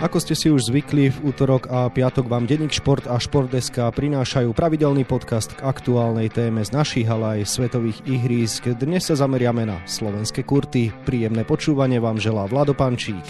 Ako ste si už zvykli, v útorok a piatok vám Denník Šport a Športdeska prinášajú pravidelný podcast k aktuálnej téme z našich, ale aj svetových ihrísk. Dnes sa zameriame na slovenské kurty. Príjemné počúvanie vám želá Vlado Pančík.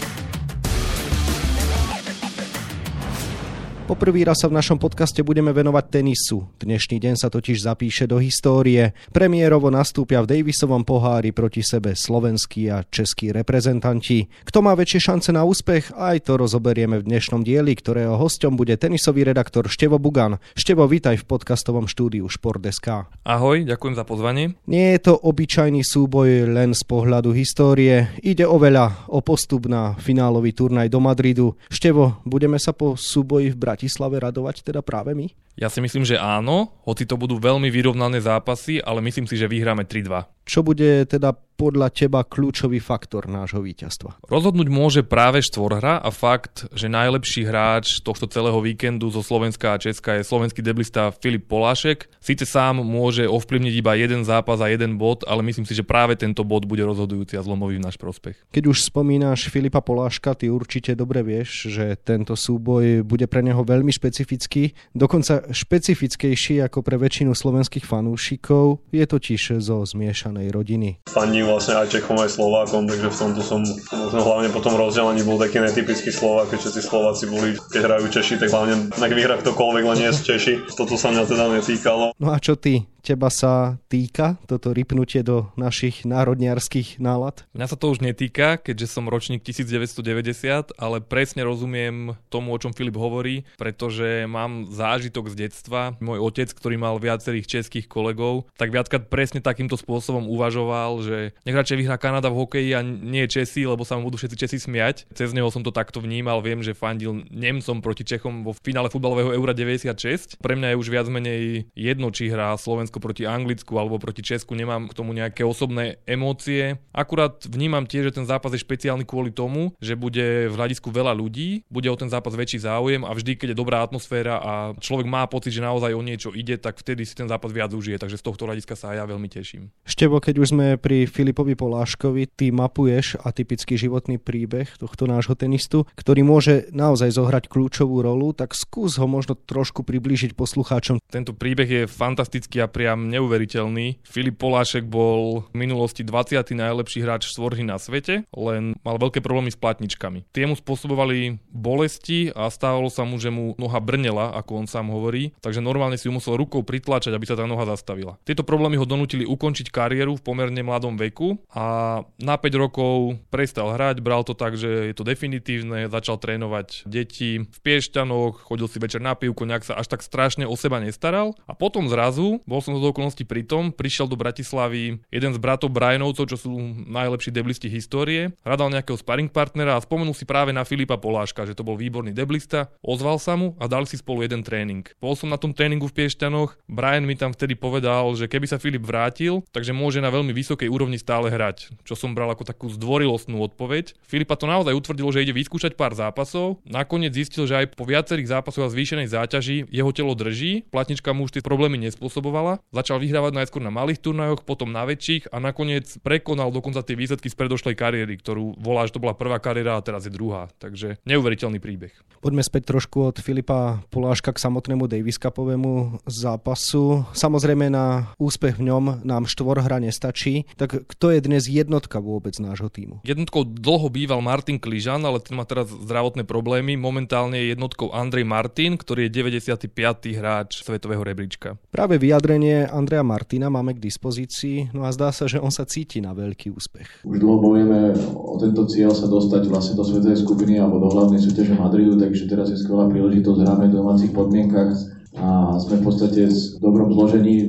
Poprvý raz sa v našom podcaste budeme venovať tenisu. Dnešný deň sa totiž zapíše do histórie. Premiérovo nastúpia v Davisovom pohári proti sebe slovenskí a českí reprezentanti. Kto má väčšie šance na úspech, aj to rozoberieme v dnešnom dieli, ktorého hostom bude tenisový redaktor Števo Bugan. Števo, vítaj v podcastovom štúdiu Šport.sk. Ahoj, ďakujem za pozvanie. Nie je to obyčajný súboj len z pohľadu histórie. Ide o veľa, o postup na finálový turnaj do Madridu. Števo, budeme sa po súboji v Bratislave Bratislave radovať teda práve my? Ja si myslím, že áno, hoci to budú veľmi vyrovnané zápasy, ale myslím si, že vyhráme 3-2. Čo bude teda podľa teba kľúčový faktor nášho víťazstva? Rozhodnúť môže práve štvorhra a fakt, že najlepší hráč tohto celého víkendu zo Slovenska a Česka je slovenský deblista Filip Polášek. Sice sám môže ovplyvniť iba jeden zápas a jeden bod, ale myslím si, že práve tento bod bude rozhodujúci a zlomový v náš prospech. Keď už spomínaš Filipa Poláška, ty určite dobre vieš, že tento súboj bude pre neho veľmi špecifický, dokonca špecifickejší ako pre väčšinu slovenských fanúšikov. Je totiž zo zmiešanej rodiny. Fandím vlastne aj Čechom, aj Slovákom, takže v tomto som možno hlavne po tom rozdelení bol taký netypický Slovák, keď všetci Slováci boli, keď hrajú Češi, tak hlavne nech vyhra ktokoľvek, len nie sú Češi. Toto sa mňa teda netýkalo. No a čo ty? Teba sa týka, toto rypnutie do našich národniarských nálad? Mňa sa to už netýka, keďže som ročník 1990, ale presne rozumiem tomu, o čom Filip hovorí, pretože mám zážitok z detstva. Môj otec, ktorý mal viacerých českých kolegov, tak viackrát presne takýmto spôsobom uvažoval, že nech radšej vyhrá Kanada v hokeji a nie Česi, lebo sa mu budú všetci Česi smiať. Cez neho som to takto vnímal, viem, že fandil Nemcom proti Čechom vo finále futbalového Eura 96. Pre mňa je už viac menej jedno, či hrá Slovensko Slovensko proti Anglicku alebo proti Česku, nemám k tomu nejaké osobné emócie. Akurát vnímam tiež, že ten zápas je špeciálny kvôli tomu, že bude v hľadisku veľa ľudí, bude o ten zápas väčší záujem a vždy, keď je dobrá atmosféra a človek má pocit, že naozaj o niečo ide, tak vtedy si ten zápas viac užije. Takže z tohto hľadiska sa aj ja veľmi teším. Števo, keď už sme pri Filipovi Poláškovi, ty mapuješ atypický životný príbeh tohto nášho tenistu, ktorý môže naozaj zohrať kľúčovú rolu, tak skús ho možno trošku priblížiť poslucháčom. Tento príbeh je fantastický a priam neuveriteľný. Filip Polášek bol v minulosti 20. najlepší hráč štvorhy na svete, len mal veľké problémy s platničkami. Tie mu spôsobovali bolesti a stávalo sa mu, že mu noha brnela, ako on sám hovorí, takže normálne si ju musel rukou pritlačať, aby sa tá noha zastavila. Tieto problémy ho donútili ukončiť kariéru v pomerne mladom veku a na 5 rokov prestal hrať, bral to tak, že je to definitívne, začal trénovať deti v Piešťanoch, chodil si večer na pivku, nejak sa až tak strašne o seba nestaral a potom zrazu, bol som som do okolností pri tom, prišiel do Bratislavy jeden z bratov Brianovcov, čo sú najlepší deblisti histórie, hľadal nejakého sparring partnera a spomenul si práve na Filipa Poláška, že to bol výborný deblista, ozval sa mu a dali si spolu jeden tréning. Bol som na tom tréningu v Piešťanoch, Brian mi tam vtedy povedal, že keby sa Filip vrátil, takže môže na veľmi vysokej úrovni stále hrať, čo som bral ako takú zdvorilostnú odpoveď. Filipa to naozaj utvrdilo, že ide vyskúšať pár zápasov, nakoniec zistil, že aj po viacerých zápasoch a zvýšenej záťaži jeho telo drží, platnička mu už tie problémy nespôsobovala Začal vyhrávať najskôr na malých turnajoch, potom na väčších a nakoniec prekonal dokonca tie výsledky z predošlej kariéry, ktorú volá, že to bola prvá kariéra a teraz je druhá. Takže neuveriteľný príbeh. Poďme späť trošku od Filipa Poláška k samotnému Davis Cupovému zápasu. Samozrejme na úspech v ňom nám štvorhra nestačí. Tak kto je dnes jednotka vôbec nášho týmu? Jednotkou dlho býval Martin Kližan, ale ten má teraz zdravotné problémy. Momentálne je jednotkou Andrej Martin, ktorý je 95. hráč svetového rebríčka. Práve vyjadrenie mene Andreja Martina máme k dispozícii, no a zdá sa, že on sa cíti na veľký úspech. Už dlho bojujeme o tento cieľ sa dostať vlastne do svetovej skupiny alebo do hlavnej súťaže Madridu, takže teraz je skvelá príležitosť, hráme v domácich podmienkach a sme v podstate v dobrom zložení.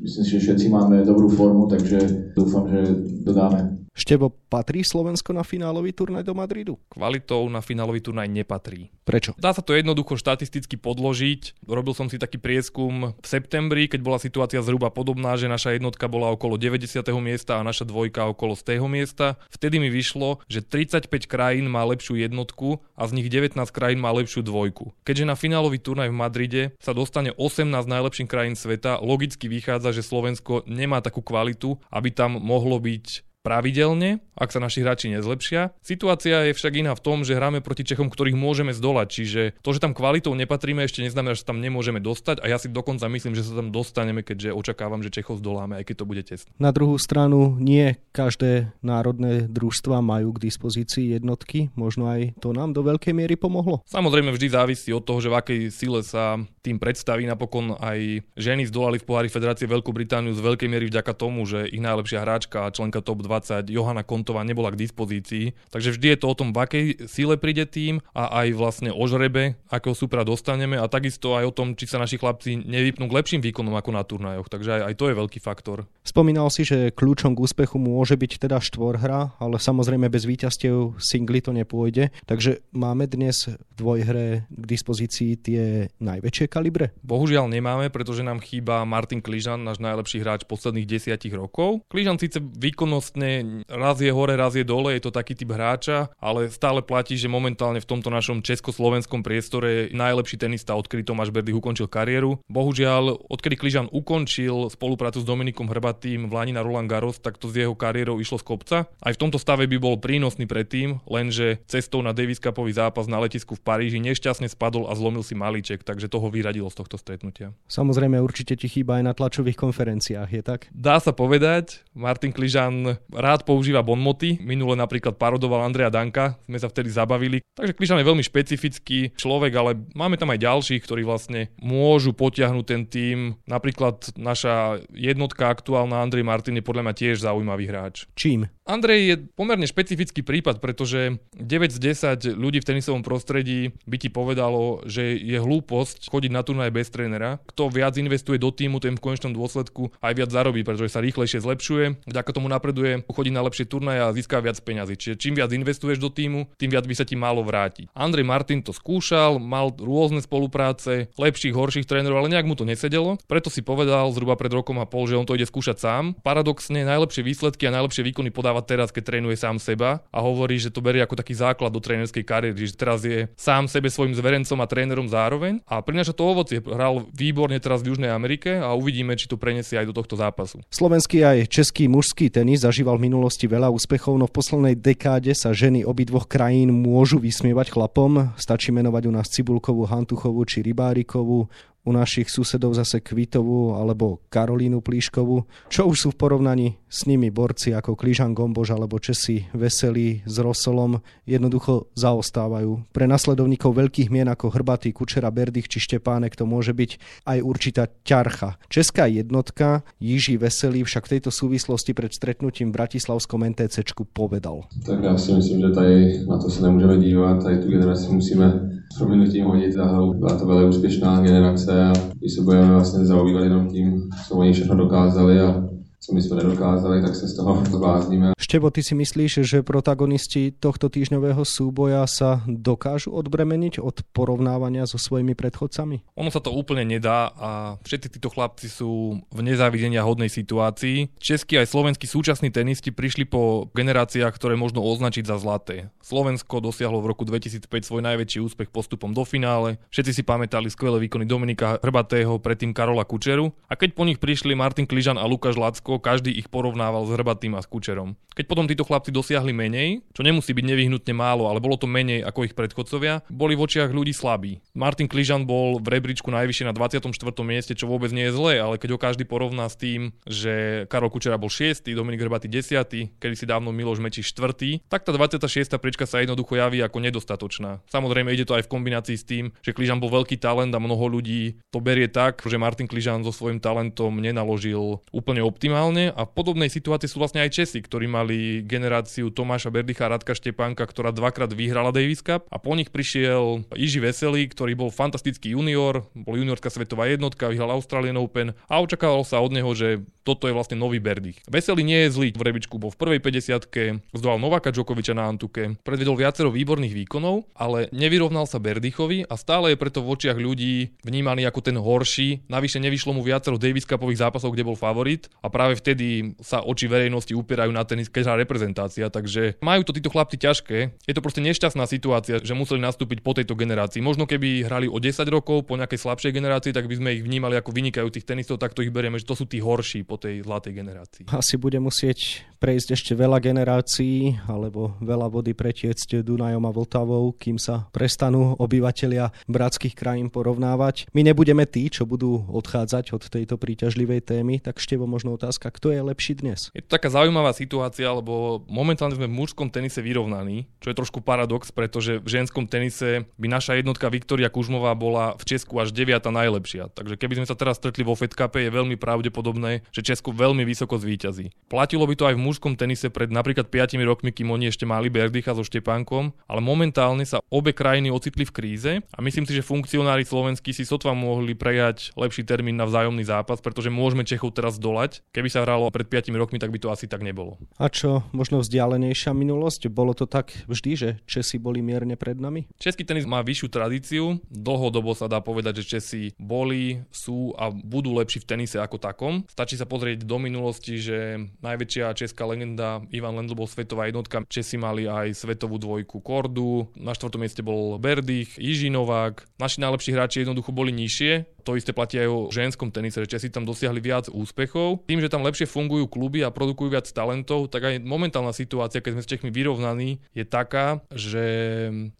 Myslím si, že všetci máme dobrú formu, takže dúfam, že to Števo, patrí Slovensko na finálový turnaj do Madridu? Kvalitou na finálový turnaj nepatrí. Prečo? Dá sa to jednoducho štatisticky podložiť. Robil som si taký prieskum v septembri, keď bola situácia zhruba podobná, že naša jednotka bola okolo 90. miesta a naša dvojka okolo z tého miesta. Vtedy mi vyšlo, že 35 krajín má lepšiu jednotku a z nich 19 krajín má lepšiu dvojku. Keďže na finálový turnaj v Madride sa dostane 18 najlepších krajín sveta, logicky vychádza, že Slovensko nemá takú kvalitu, aby tam mohlo byť pravidelne, ak sa naši hráči nezlepšia. Situácia je však iná v tom, že hráme proti Čechom, ktorých môžeme zdolať, čiže to, že tam kvalitou nepatríme, ešte neznamená, že sa tam nemôžeme dostať a ja si dokonca myslím, že sa tam dostaneme, keďže očakávam, že Čechov zdoláme, aj keď to bude tesno. Na druhú stranu, nie každé národné družstva majú k dispozícii jednotky, možno aj to nám do veľkej miery pomohlo. Samozrejme vždy závisí od toho, že v akej sile sa tým predstaví. Napokon aj ženy zdolali v pohári Federácie Veľkú Britániu z veľkej miery vďaka tomu, že ich najlepšia hráčka a členka top 20 Johana Kontová nebola k dispozícii. Takže vždy je to o tom, v akej síle príde tým a aj vlastne o žrebe, akého supera dostaneme a takisto aj o tom, či sa naši chlapci nevypnú k lepším výkonom ako na turnajoch. Takže aj, aj to je veľký faktor. Spomínal si, že kľúčom k úspechu môže byť teda štvorhra, ale samozrejme bez víťazstiev singly to nepôjde. Takže máme dnes v dvojhre k dispozícii tie najväčšie kalibre? Bohužiaľ nemáme, pretože nám chýba Martin Kližan, náš najlepší hráč posledných desiatich rokov. Kližan síce výkonnostne raz je hore, raz je dole, je to taký typ hráča, ale stále platí, že momentálne v tomto našom československom priestore je najlepší tenista, odkedy Tomáš Berdych ukončil kariéru. Bohužiaľ, odkedy Kližan ukončil spoluprácu s Dominikom Hrbatým v Lani na Roland Garros, tak to z jeho kariérou išlo z kopca. Aj v tomto stave by bol prínosný predtým, lenže cestou na Davis Cupový zápas na letisku v Paríži nešťastne spadol a zlomil si malíček, takže toho vyradilo z tohto stretnutia. Samozrejme, určite ti chýba aj na tlačových konferenciách, je tak? Dá sa povedať, Martin Kližan rád používa bonmoty, minule napríklad parodoval Andreja Danka, sme sa vtedy zabavili. Takže Kližan je veľmi špecifický človek, ale máme tam aj ďalších, ktorí vlastne môžu potiahnuť ten tým. Napríklad naša jednotka aktuálna Andrej Martin je podľa mňa tiež zaujímavý hráč. Čím? Andrej je pomerne špecifický prípad, pretože 9 z 10 ľudí v tenisovom prostredí by ti povedalo, že je hlúposť chodiť na turnaj bez trénera. Kto viac investuje do týmu, ten v konečnom dôsledku aj viac zarobí, pretože sa rýchlejšie zlepšuje, vďaka tomu napreduje, chodí na lepšie turnaje a získa viac peňazí. Čiže čím viac investuješ do týmu, tým viac by sa ti malo vrátiť. Andrej Martin to skúšal, mal rôzne spolupráce, lepších, horších trénerov, ale nejak mu to nesedelo. Preto si povedal zhruba pred rokom a pol, že on to ide skúšať sám. Paradoxne najlepšie výsledky a najlepšie výkony podáva teraz, keď trénuje sám seba a hovorí, že to berie ako taký základ do trénerskej kariéry, že teraz je sám sebe svojim zverencom a trénerom zároveň a prináša to ovocie. Hral výborne teraz v Južnej Amerike a uvidíme, či to preniesie aj do tohto zápasu. Slovenský aj český mužský tenis zažíval v minulosti veľa úspechov, no v poslednej dekáde sa ženy obidvoch krajín môžu vysmievať chlapom. Stačí menovať u nás Cibulkovú, Hantuchovú či Rybárikovú u našich susedov zase Kvitovú alebo Karolínu Plíškovú, čo už sú v porovnaní s nimi borci ako Kližan Gombož alebo Česi Veselí s Rosolom jednoducho zaostávajú. Pre nasledovníkov veľkých mien ako Hrbatý, Kučera, Berdych či Štepánek to môže byť aj určitá ťarcha. Česká jednotka Jiří Veselý však v tejto súvislosti pred stretnutím v Bratislavskom NTCčku povedal. Tak já si myslím, že tady na to se nemůžeme dívat, tady tu generaci musíme s proměnutím hodit a byla to velmi úspěšná generace a když se budeme vlastně zaobývat jenom tím, co oni všechno dokázali a co my sme nedokázali, tak sa z toho zbláznime. Štebo, ty si myslíš, že protagonisti tohto týždňového súboja sa dokážu odbremeniť od porovnávania so svojimi predchodcami? Ono sa to úplne nedá a všetci títo chlapci sú v nezávidenia hodnej situácii. Českí aj slovenskí súčasní tenisti prišli po generáciách, ktoré možno označiť za zlaté. Slovensko dosiahlo v roku 2005 svoj najväčší úspech postupom do finále. Všetci si pamätali skvelé výkony Dominika Hrbatého, predtým Karola Kučeru. A keď po nich prišli Martin Kližan a Lukáš Lacko, každý ich porovnával s Hrbatým a s Kučerom. Keď potom títo chlapci dosiahli menej, čo nemusí byť nevyhnutne málo, ale bolo to menej ako ich predchodcovia, boli v očiach ľudí slabí. Martin Kližan bol v rebríčku najvyššie na 24. mieste, čo vôbec nie je zlé, ale keď ho každý porovná s tým, že Karol Kučera bol 6., Dominik Hrbatý 10., kedy si dávno Miloš Meči 4., tak tá 26. priečka sa jednoducho javí ako nedostatočná. Samozrejme ide to aj v kombinácii s tým, že Kližan bol veľký talent a mnoho ľudí to berie tak, že Martin Kližan so svojím talentom nenaložil úplne optimálne a v podobnej situácii sú vlastne aj Česi, ktorí mali generáciu Tomáša Berdycha a Radka Štepánka, ktorá dvakrát vyhrala Davis Cup a po nich prišiel Iži Veselý, ktorý bol fantastický junior, bol juniorská svetová jednotka, vyhral Australian Open a očakávalo sa od neho, že toto je vlastne nový Berdych. Veselý nie je zlý v rebičku, bol v prvej 50 zdolal Novaka Djokoviča na Antuke, predvedol viacero výborných výkonov, ale nevyrovnal sa Berdychovi a stále je preto v očiach ľudí vnímaný ako ten horší. Navyše nevyšlo mu viacero Davis Cupových zápasov, kde bol favorit a práve vtedy sa oči verejnosti upierajú na tenis, hrá reprezentácia, takže majú to títo chlapci ťažké. Je to proste nešťastná situácia, že museli nastúpiť po tejto generácii. Možno keby hrali o 10 rokov po nejakej slabšej generácii, tak by sme ich vnímali ako vynikajúcich tenistov, tak to ich berieme, že to sú tí horší po tej zlatej generácii. Asi bude musieť prejsť ešte veľa generácií alebo veľa vody pretiecť Dunajom a Vltavou, kým sa prestanú obyvatelia bratských krajín porovnávať. My nebudeme tí, čo budú odchádzať od tejto príťažlivej témy, tak števo možno otázka, kto je lepší dnes? Je to taká zaujímavá situácia, lebo momentálne sme v mužskom tenise vyrovnaní, čo je trošku paradox, pretože v ženskom tenise by naša jednotka Viktoria Kužmová bola v Česku až 9. najlepšia. Takže keby sme sa teraz stretli vo Fed Cup, je veľmi pravdepodobné, že Česko veľmi vysoko zvíťazí. Platilo by to aj v mužskom tenise pred napríklad 5 rokmi, kým oni ešte mali Berdycha so Štepánkom, ale momentálne sa obe krajiny ocitli v kríze a myslím si, že funkcionári slovenskí si sotva mohli prejať lepší termín na vzájomný zápas, pretože môžeme Čechov teraz dolať. Keby sa hralo pred 5 rokmi, tak by to asi tak nebolo. A čo, možno vzdialenejšia minulosť? Bolo to tak vždy, že Česi boli mierne pred nami? Český tenis má vyššiu tradíciu. Dlhodobo sa dá povedať, že Česi boli, sú a budú lepší v tenise ako takom. Stačí sa pozrieť do minulosti, že najväčšia česká legenda Ivan Lendl bol svetová jednotka. Česi mali aj svetovú dvojku Kordu, na štvrtom mieste bol Berdych, Jižinovák. Naši najlepší hráči jednoducho boli nižšie, to isté platí aj o ženskom tenise, že Česi tam dosiahli viac úspechov. Tým, že tam lepšie fungujú kluby a produkujú viac talentov, tak aj momentálna situácia, keď sme s Čechmi vyrovnaní, je taká, že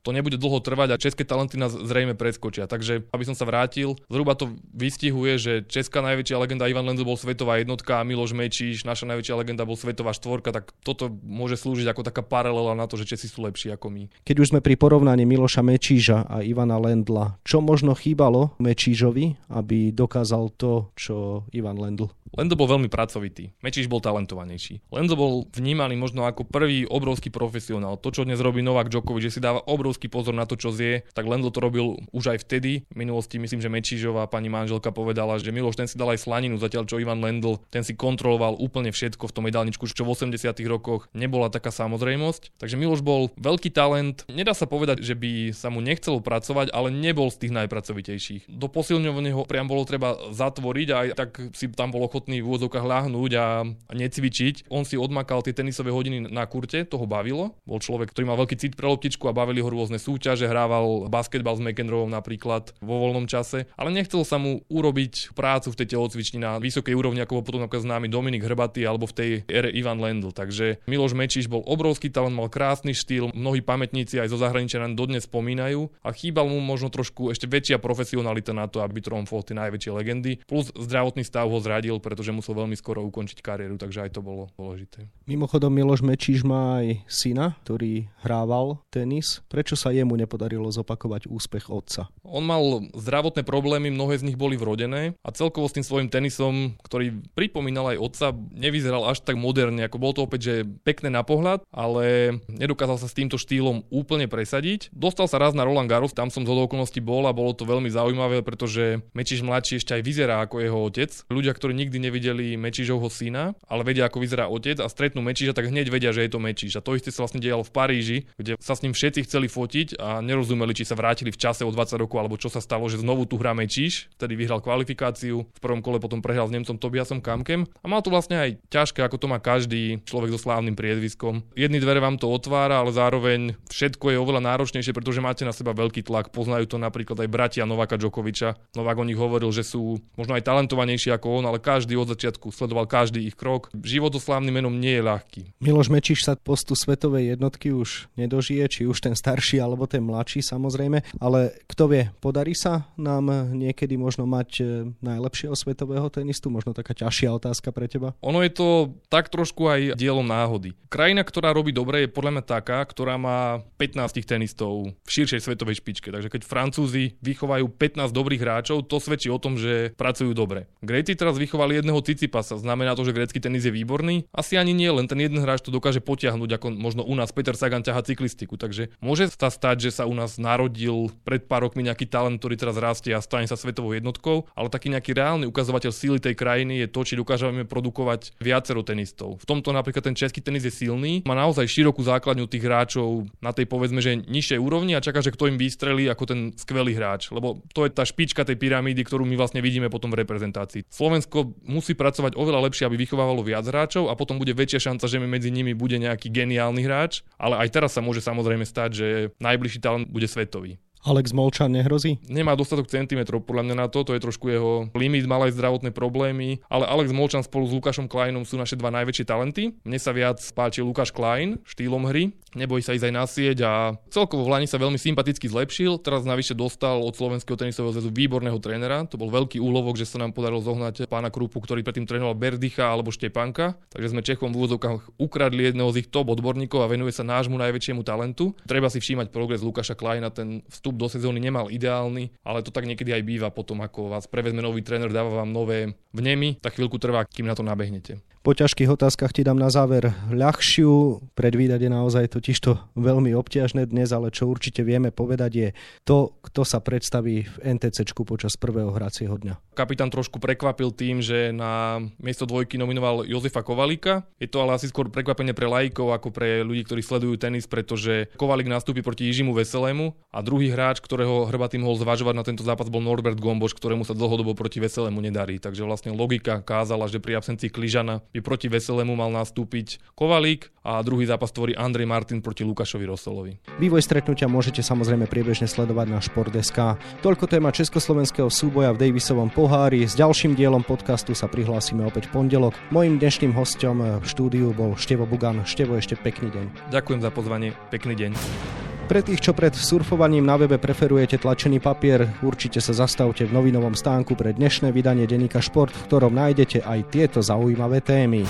to nebude dlho trvať a české talenty nás zrejme preskočia. Takže, aby som sa vrátil, zhruba to vystihuje, že česká najväčšia legenda Ivan Lenzo bol svetová jednotka a Miloš Mečíš, naša najväčšia legenda bol svetová štvorka, tak toto môže slúžiť ako taká paralela na to, že Česi sú lepší ako my. Keď už sme pri porovnaní Miloša Mečíža a Ivana Lendla, čo možno chýbalo Mečížovi, aby dokázal to, čo Ivan Lendl. Lendo bol veľmi pracovitý. Mečiš bol talentovanejší. Lendo bol vnímaný možno ako prvý obrovský profesionál. To, čo dnes robí Novak Djokovic, že si dáva obrovský pozor na to, čo zje, tak Lendo to robil už aj vtedy. V minulosti myslím, že Mečižová pani manželka povedala, že Miloš ten si dal aj slaninu, zatiaľ čo Ivan Lendl, ten si kontroloval úplne všetko v tom jedálničku, čo v 80 rokoch nebola taká samozrejmosť. Takže Miloš bol veľký talent. Nedá sa povedať, že by sa mu nechcelo pracovať, ale nebol z tých najpracovitejších. Do posilňovania ho priam bolo treba zatvoriť a tak si tam bol ochotný v úvodzovkách ľahnúť a, necvičiť. On si odmakal tie tenisové hodiny na kurte, to ho bavilo. Bol človek, ktorý mal veľký cit pre loptičku a bavili ho rôzne súťaže, hrával basketbal s McEnroeom napríklad vo voľnom čase, ale nechcel sa mu urobiť prácu v tej telocvični na vysokej úrovni, ako bol potom napríklad známy Dominik Hrbaty alebo v tej ére Ivan Lendl. Takže Miloš Mečiš bol obrovský talent, mal krásny štýl, mnohí pamätníci aj zo zahraničia nám dodnes spomínajú a chýbal mu možno trošku ešte väčšia profesionalita na to, aby tromfol tie najväčšie legendy. Plus zdravotný stav ho zradil, pretože musel veľmi skoro ukončiť kariéru, takže aj to bolo dôležité. Mimochodom Miloš Mečíš má aj syna, ktorý hrával tenis. Prečo sa jemu nepodarilo zopakovať úspech otca? On mal zdravotné problémy, mnohé z nich boli vrodené a celkovo s tým svojim tenisom, ktorý pripomínal aj otca, nevyzeral až tak moderne, ako bol to opäť, že pekné na pohľad, ale nedokázal sa s týmto štýlom úplne presadiť. Dostal sa raz na Roland Garros, tam som z okolností bol a bolo to veľmi zaujímavé, pretože Mečiš mladší ešte aj vyzerá ako jeho otec. Ľudia, ktorí nikdy nevideli Mečižovho syna, ale vedia, ako vyzerá otec a stretnú Mečiža, tak hneď vedia, že je to Mečiž. A to isté sa vlastne dialo v Paríži, kde sa s ním všetci chceli fotiť a nerozumeli, či sa vrátili v čase o 20 rokov, alebo čo sa stalo, že znovu tu hrá Mečiž. Vtedy vyhral kvalifikáciu, v prvom kole potom prehral s Nemcom Tobiasom Kamkem a mal to vlastne aj ťažké, ako to má každý človek so slávnym priezviskom. Jedny dvere vám to otvára, ale zároveň všetko je oveľa náročnejšie, pretože máte na seba veľký tlak. Poznajú to napríklad aj bratia Novaka Djokoviča. Novak o nich hovoril, že sú možno aj talentovanejší ako on, ale každý od začiatku sledoval každý ich krok. Život so slávnym menom nie je ľahký. Miloš Mečiš sa postu svetovej jednotky už nedožije, či už ten starší alebo ten mladší samozrejme, ale kto vie, podarí sa nám niekedy možno mať e, najlepšieho svetového tenistu? Možno taká ťažšia otázka pre teba. Ono je to tak trošku aj dielom náhody. Krajina, ktorá robí dobre, je podľa mňa taká, ktorá má 15 tenistov v širšej svetovej špičke. Takže keď Francúzi vychovajú 15 dobrých hráčov, to svedčí o tom, že pracujú dobre. Gréci teraz vychovali jedného Cicipasa, znamená to, že grécky tenis je výborný. Asi ani nie, len ten jeden hráč to dokáže potiahnuť, ako možno u nás Peter Sagan ťaha cyklistiku. Takže môže sa stať, že sa u nás narodil pred pár rokmi nejaký talent, ktorý teraz rastie a stane sa svetovou jednotkou, ale taký nejaký reálny ukazovateľ síly tej krajiny je to, či dokážeme produkovať viacero tenistov. V tomto napríklad ten český tenis je silný, má naozaj širokú základňu tých hráčov na tej povedzme, že nižšej úrovni a čaká, že kto im vystrelí ako ten skvelý hráč. Lebo to je tá špička tej pyramídy, ktorú my vlastne vidíme potom v reprezentácii. Slovensko musí pracovať oveľa lepšie, aby vychovávalo viac hráčov a potom bude väčšia šanca, že medzi nimi bude nejaký geniálny hráč, ale aj teraz sa môže samozrejme stať, že najbližší talent bude svetový. Alex Molčan nehrozí? Nemá dostatok centimetrov podľa mňa na to, to je trošku jeho limit, mal aj zdravotné problémy, ale Alex Molčan spolu s Lukášom Kleinom sú naše dva najväčšie talenty. Mne sa viac páči Lukáš Klein štýlom hry, nebojí sa ísť aj na sieť a celkovo v Lani sa veľmi sympaticky zlepšil. Teraz navyše dostal od Slovenského tenisového zväzu výborného trénera. To bol veľký úlovok, že sa nám podarilo zohnať pána Krupu, ktorý predtým trénoval Berdycha alebo Štepanka. Takže sme Čechom v úvodzovkách ukradli jedného z ich top odborníkov a venuje sa nášmu najväčšiemu talentu. Treba si všímať progres Lukáša Kleina, ten vstup vstup do sezóny nemal ideálny, ale to tak niekedy aj býva potom, ako vás prevezme nový tréner, dáva vám nové vnemy, tak chvíľku trvá, kým na to nabehnete. Po ťažkých otázkach ti dám na záver ľahšiu. Predvídať je naozaj totižto veľmi obťažné dnes, ale čo určite vieme povedať je to, kto sa predstaví v NTC počas prvého hracieho dňa. Kapitán trošku prekvapil tým, že na miesto dvojky nominoval Jozefa Kovalíka. Je to ale asi skôr prekvapenie pre lajkov ako pre ľudí, ktorí sledujú tenis, pretože Kovalík nastúpi proti Jižimu Veselému a druhý hráč, ktorého hrbatý mohol zvažovať na tento zápas bol Norbert Gomboš, ktorému sa dlhodobo proti Veselému nedarí. Takže vlastne logika kázala, že pri absencii Kližana by proti Veselému mal nastúpiť Kovalík a druhý zápas tvorí Andrej Martin proti Lukášovi Rosolovi. Vývoj stretnutia môžete samozrejme priebežne sledovať na Šport.sk. Toľko téma československého súboja v Davisovom pohári. S ďalším dielom podcastu sa prihlásime opäť v pondelok. Mojím dnešným hostom v štúdiu bol Števo Bugan. Števo, ešte pekný deň. Ďakujem za pozvanie. Pekný deň. Pre tých, čo pred surfovaním na webe preferujete tlačený papier, určite sa zastavte v novinovom stánku pre dnešné vydanie denníka Šport, v ktorom nájdete aj tieto zaujímavé témy.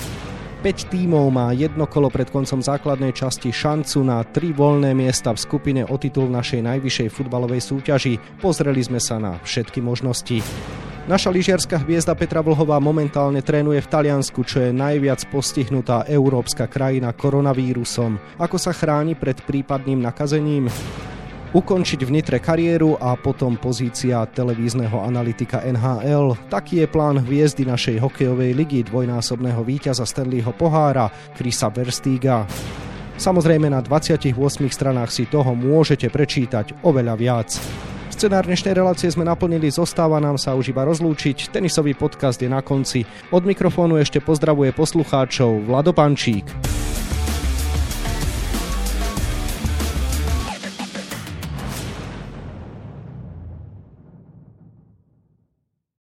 5 tímov má jedno kolo pred koncom základnej časti šancu na tri voľné miesta v skupine o titul našej najvyššej futbalovej súťaži. Pozreli sme sa na všetky možnosti. Naša lyžiarská hviezda Petra Vlhová momentálne trénuje v Taliansku, čo je najviac postihnutá európska krajina koronavírusom. Ako sa chráni pred prípadným nakazením? Ukončiť v Nitre kariéru a potom pozícia televízneho analytika NHL. Taký je plán hviezdy našej hokejovej ligy dvojnásobného víťaza Stanleyho pohára Krisa Verstíga. Samozrejme na 28 stranách si toho môžete prečítať oveľa viac. Scenár dnešnej relácie sme naplnili, zostáva nám sa už iba rozlúčiť. Tenisový podcast je na konci. Od mikrofónu ešte pozdravuje poslucháčov Vlado Pančík.